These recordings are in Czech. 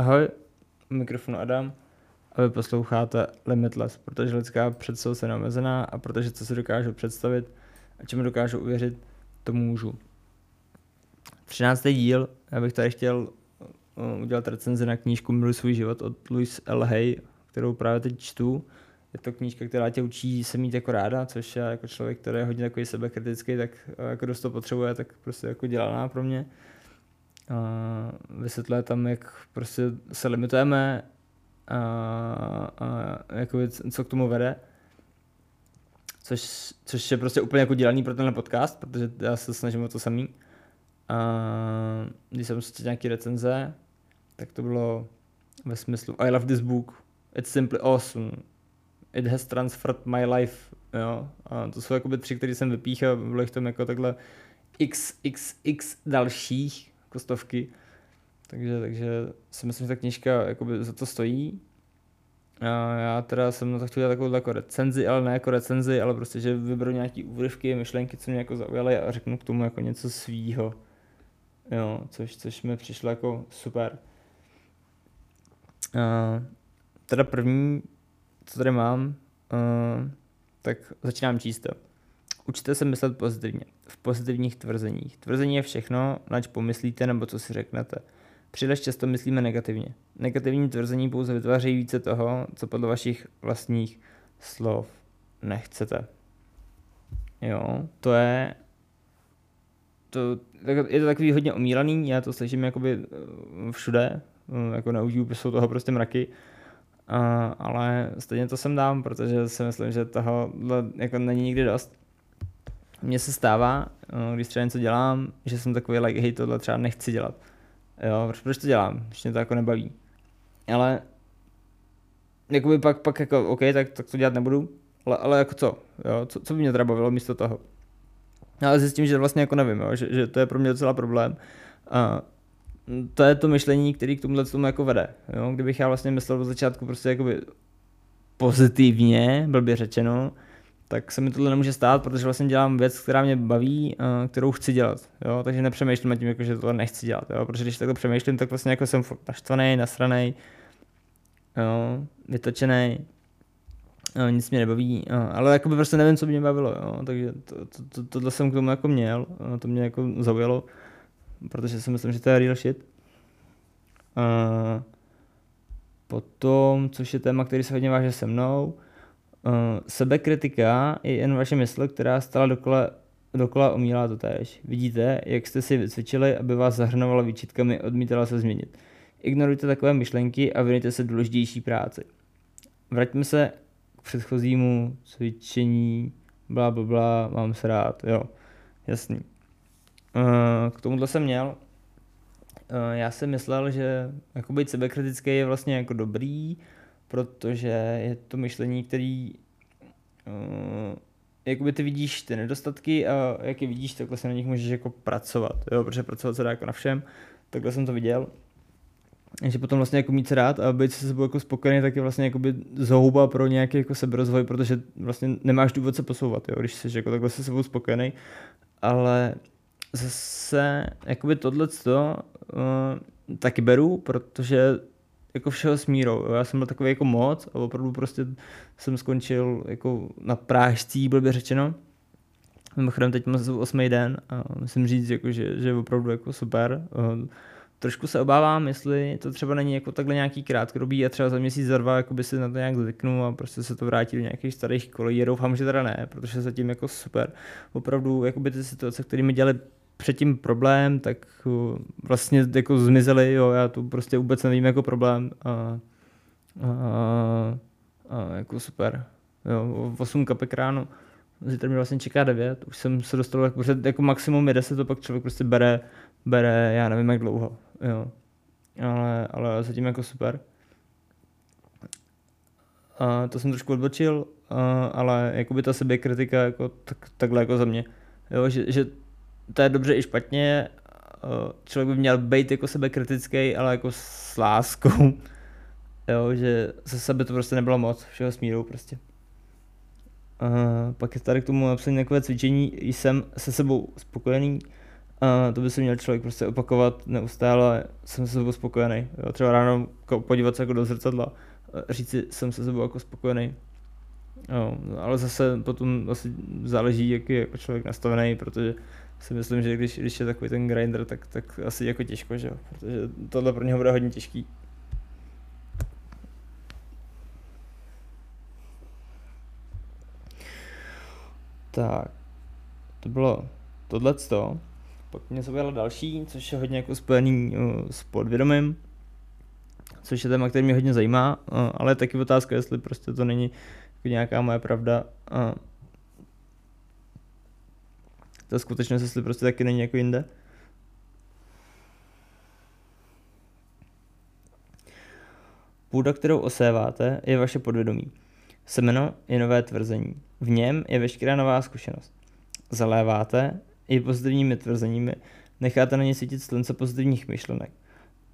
Ahoj, mikrofon Adam a vy posloucháte Limitless, protože lidská představa je neomezená a protože co si dokážu představit a čemu dokážu uvěřit, to můžu. 13. díl, já bych tady chtěl uh, udělat recenzi na knížku Miluj svůj život od Louis L. Hay, kterou právě teď čtu. Je to knížka, která tě učí se mít jako ráda, což já jako člověk, který je hodně takový sebekritický, tak uh, jako dost to potřebuje, tak prostě jako dělaná pro mě vysvětluje tam, jak prostě se limitujeme a, a jako co k tomu vede. Což, což je prostě úplně jako dělaný pro tenhle podcast, protože já se snažím o to samý. A když jsem si nějaký recenze, tak to bylo ve smyslu I love this book, it's simply awesome, it has transferred my life, jo. A to jsou jakoby tři, které jsem vypíchal, bylo jich tam jako takhle x, x, x dalších, jako stovky. Takže, takže si myslím, že ta knížka jakoby za to stojí. A já teda jsem na to chtěl dělat takovou jako recenzi, ale ne jako recenzi, ale prostě, že vyberu nějaký úryvky, myšlenky, co mě jako zaujaly a řeknu k tomu jako něco svýho. Jo, což, což mi přišlo jako super. A, teda první, co tady mám, a, tak začínám číst. Učte se myslet pozitivně. V pozitivních tvrzeních. Tvrzení je všechno, nač pomyslíte nebo co si řeknete. Příliš často myslíme negativně. Negativní tvrzení pouze vytvářejí více toho, co podle vašich vlastních slov nechcete. Jo, to je to, je to takový hodně omílaný, já to slyším jakoby eh, všude, eh, jako na YouTube jsou toho prostě mraky, uh, ale stejně to sem dám, protože si myslím, že toho jako není nikdy dost mně se stává, eh, když třeba něco dělám, že jsem takový like, hej, tohle třeba nechci dělat. Jo, proč, proč to dělám, když mě to jako nebaví. Ale jakoby pak, pak jako, OK, tak, tak to dělat nebudu, ale, ale jako co, jo, co, co by mě teda bavilo místo toho. Ale zjistím, že vlastně jako nevím, jo, že, že to je pro mě docela problém. A to je to myšlení, který k tomuhle tomu jako vede. Jo? Kdybych já vlastně myslel od začátku prostě jakoby pozitivně, blbě řečeno, tak se mi tohle nemůže stát, protože vlastně dělám věc, která mě baví, uh, kterou chci dělat. Jo? Takže nepřemýšlím nad tím, jako, že tohle nechci dělat. Jo? Protože když takhle přemýšlím, tak vlastně jako jsem naštvaný, nasraný, jo? vytočený, jo? nic mě nebaví, jo? ale jako prostě nevím, co by mě bavilo. Jo? Takže to, to, to, tohle jsem k tomu jako měl, to mě jako zaujalo, protože si myslím, že to je real shit. Uh, potom, což je téma, který se hodně váže se mnou, sebekritika je jen vaše mysl, která stále dokola, dokola omílá to též. Vidíte, jak jste si vycvičili, aby vás zahrnovala výčitkami, odmítala se změnit. Ignorujte takové myšlenky a věnujte se důležitější práci. Vraťme se k předchozímu cvičení, bla, bla, bla, mám se rád, jo, jasný. Uh, k tomuhle jsem měl, uh, já jsem myslel, že jako být sebekritický je vlastně jako dobrý, protože je to myšlení, který uh, jakoby ty vidíš ty nedostatky a jak je vidíš, takhle se na nich můžeš jako pracovat, jo, protože pracovat se dá jako na všem, takhle jsem to viděl. že potom vlastně jako mít se rád a být se sebou jako spokojený, tak je vlastně jakoby zhouba pro nějaký jako seberozvoj, protože vlastně nemáš důvod se posouvat, jo, když jsi jako takhle se sebou spokojený, ale zase jakoby tohleto uh, taky beru, protože jako všeho s mírou. Já jsem byl takový jako moc a opravdu prostě jsem skončil jako na prážcí, blbě řečeno. Mimochodem teď mám osmý den a musím říct, jako, že, že je opravdu jako super. Uh, trošku se obávám, jestli to třeba není jako takhle nějaký krátkodobý a třeba za měsíc, za dva by si na to nějak zvyknu a prostě se to vrátí do nějakých starých kolejí. Doufám, že teda ne, protože zatím jako super. Opravdu jakoby ty situace, které mi dělaly předtím problém, tak uh, vlastně jako zmizely, jo, já tu prostě vůbec nevím jako problém a, a, a jako super. Jo, 8 kapek ráno, zítra mě vlastně čeká 9, už jsem se dostal, jako, jako maximum je 10, to pak člověk prostě bere, bere, já nevím jak dlouho, jo. Ale, ale zatím jako super. A to jsem trošku odbočil, a, ale jakoby ta sebekritika jako tak, takhle jako za mě. Jo, že, že to je dobře i špatně, eh, člověk by měl být jako sebe kritický, ale jako s láskou, jo, že ze sebe to prostě nebylo moc, všeho smíru prostě. Uh, pak je tady k tomu napsané takové cvičení, jsem se sebou spokojený A to by se měl člověk prostě opakovat neustále, jsem se sebou spokojený. Jo, třeba ráno podívat se jako do zrcadla, říct si, jsem se sebou jako spokojený. Jo, ale zase potom asi záleží, jak je jako člověk nastavený, protože si myslím, že když, když je takový ten grinder, tak, tak asi jako těžko, že jo? protože tohle pro něho bude hodně těžký. Tak, to bylo tohleto. Pak mě zaujalo další, což je hodně jako spojený uh, s podvědomím, což je téma, který mě hodně zajímá, uh, ale je taky otázka, jestli prostě to není nějaká moje pravda. Uh, ta skutečnost, jestli prostě taky není jako jinde. Půda, kterou oséváte, je vaše podvědomí. Semeno je nové tvrzení. V něm je veškerá nová zkušenost. Zaléváte i pozitivními tvrzeními, necháte na ně svítit slunce pozitivních myšlenek.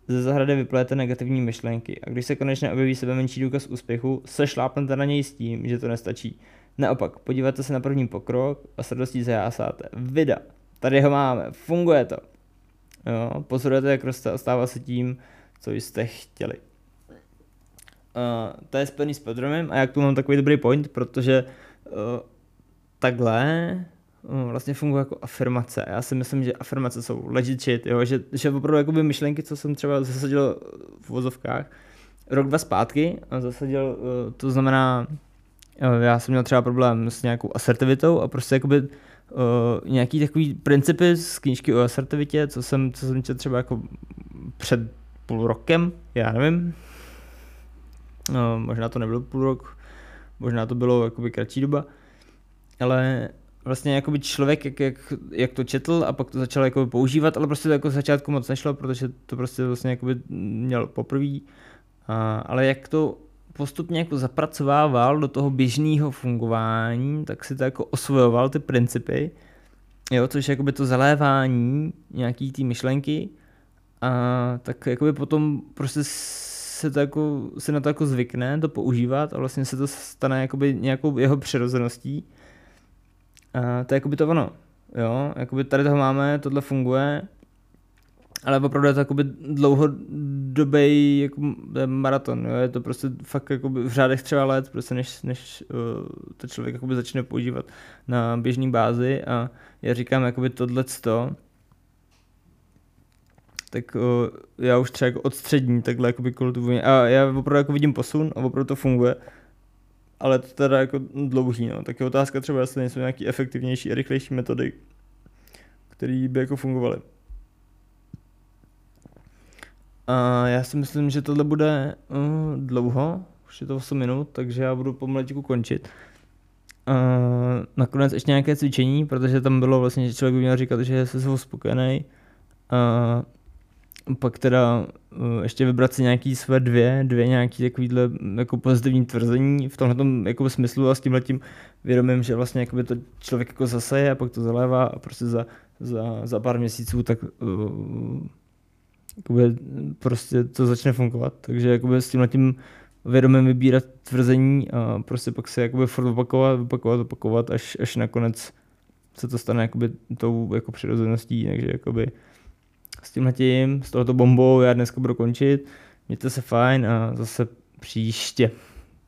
Ze zahrady vyplujete negativní myšlenky a když se konečně objeví sebe menší důkaz úspěchu, se šlápnete na něj s tím, že to nestačí. Naopak, podíváte se na první pokrok a s radostí zajásáte. Vida, tady ho máme, funguje to. Jo, pozorujete, jak roste stává se tím, co jste chtěli. Uh, to je spojený s podromem a jak tu mám takový dobrý point, protože uh, takhle vlastně funguje jako afirmace. Já si myslím, že afirmace jsou legit jo? Že, že opravdu jakoby myšlenky, co jsem třeba zasadil v vozovkách, rok, dva zpátky a zasadil, uh, to znamená, uh, já jsem měl třeba problém s nějakou asertivitou a prostě jakoby uh, nějaký takový principy z knížky o asertivitě, co jsem, co jsem četl třeba jako před půl rokem, já nevím, No, možná to nebylo půl rok, možná to bylo jakoby kratší doba, ale vlastně jakoby člověk, jak, jak, jak, to četl a pak to začal jako používat, ale prostě to jako začátku moc nešlo, protože to prostě vlastně jakoby měl poprvé. ale jak to postupně jako zapracovával do toho běžného fungování, tak si to jako osvojoval ty principy, jo, což je jakoby to zalévání nějaký ty myšlenky a tak jakoby potom prostě se, to jako, se na to jako zvykne to používat a vlastně se to stane jakoby nějakou jeho přirozeností. To je jakoby to ono. Jo, jakoby tady toho máme, tohle funguje, ale opravdu je to jakoby dlouhodobý jako maraton, jo? je to prostě fakt jakoby v řádech třeba let, prostě než, než uh, to člověk jakoby začne používat na běžné bázi a já říkám jakoby tohleto, tak uh, já už třeba jako od střední takhle jako kultivuji. A já opravdu jako vidím posun a opravdu to funguje. Ale to teda jako dlouhý, no. Tak je otázka třeba, jestli nejsou nějaký efektivnější a rychlejší metody, které by jako fungovaly. A já si myslím, že tohle bude uh, dlouho, už je to 8 minut, takže já budu pomalečku končit. Uh, nakonec ještě nějaké cvičení, protože tam bylo vlastně, že člověk by měl říkat, že svou spokojený. Uh, pak teda ještě vybrat si nějaký své dvě, dvě nějaký takovýhle jako pozitivní tvrzení v tomhle jako smyslu a s tímhle tím vědomím, že vlastně jakoby to člověk jako zaseje a pak to zalévá a prostě za, za, za pár měsíců tak uh, prostě to začne fungovat. Takže jakoby s tímhle tím vědomím vybírat tvrzení a prostě pak se jakoby furt opakovat, opakovat, opakovat, až, až nakonec se to stane jakoby tou jako přirozeností, takže jakoby s tímhle tím, s tohoto bombou já dneska budu končit. Mějte se fajn a zase příště.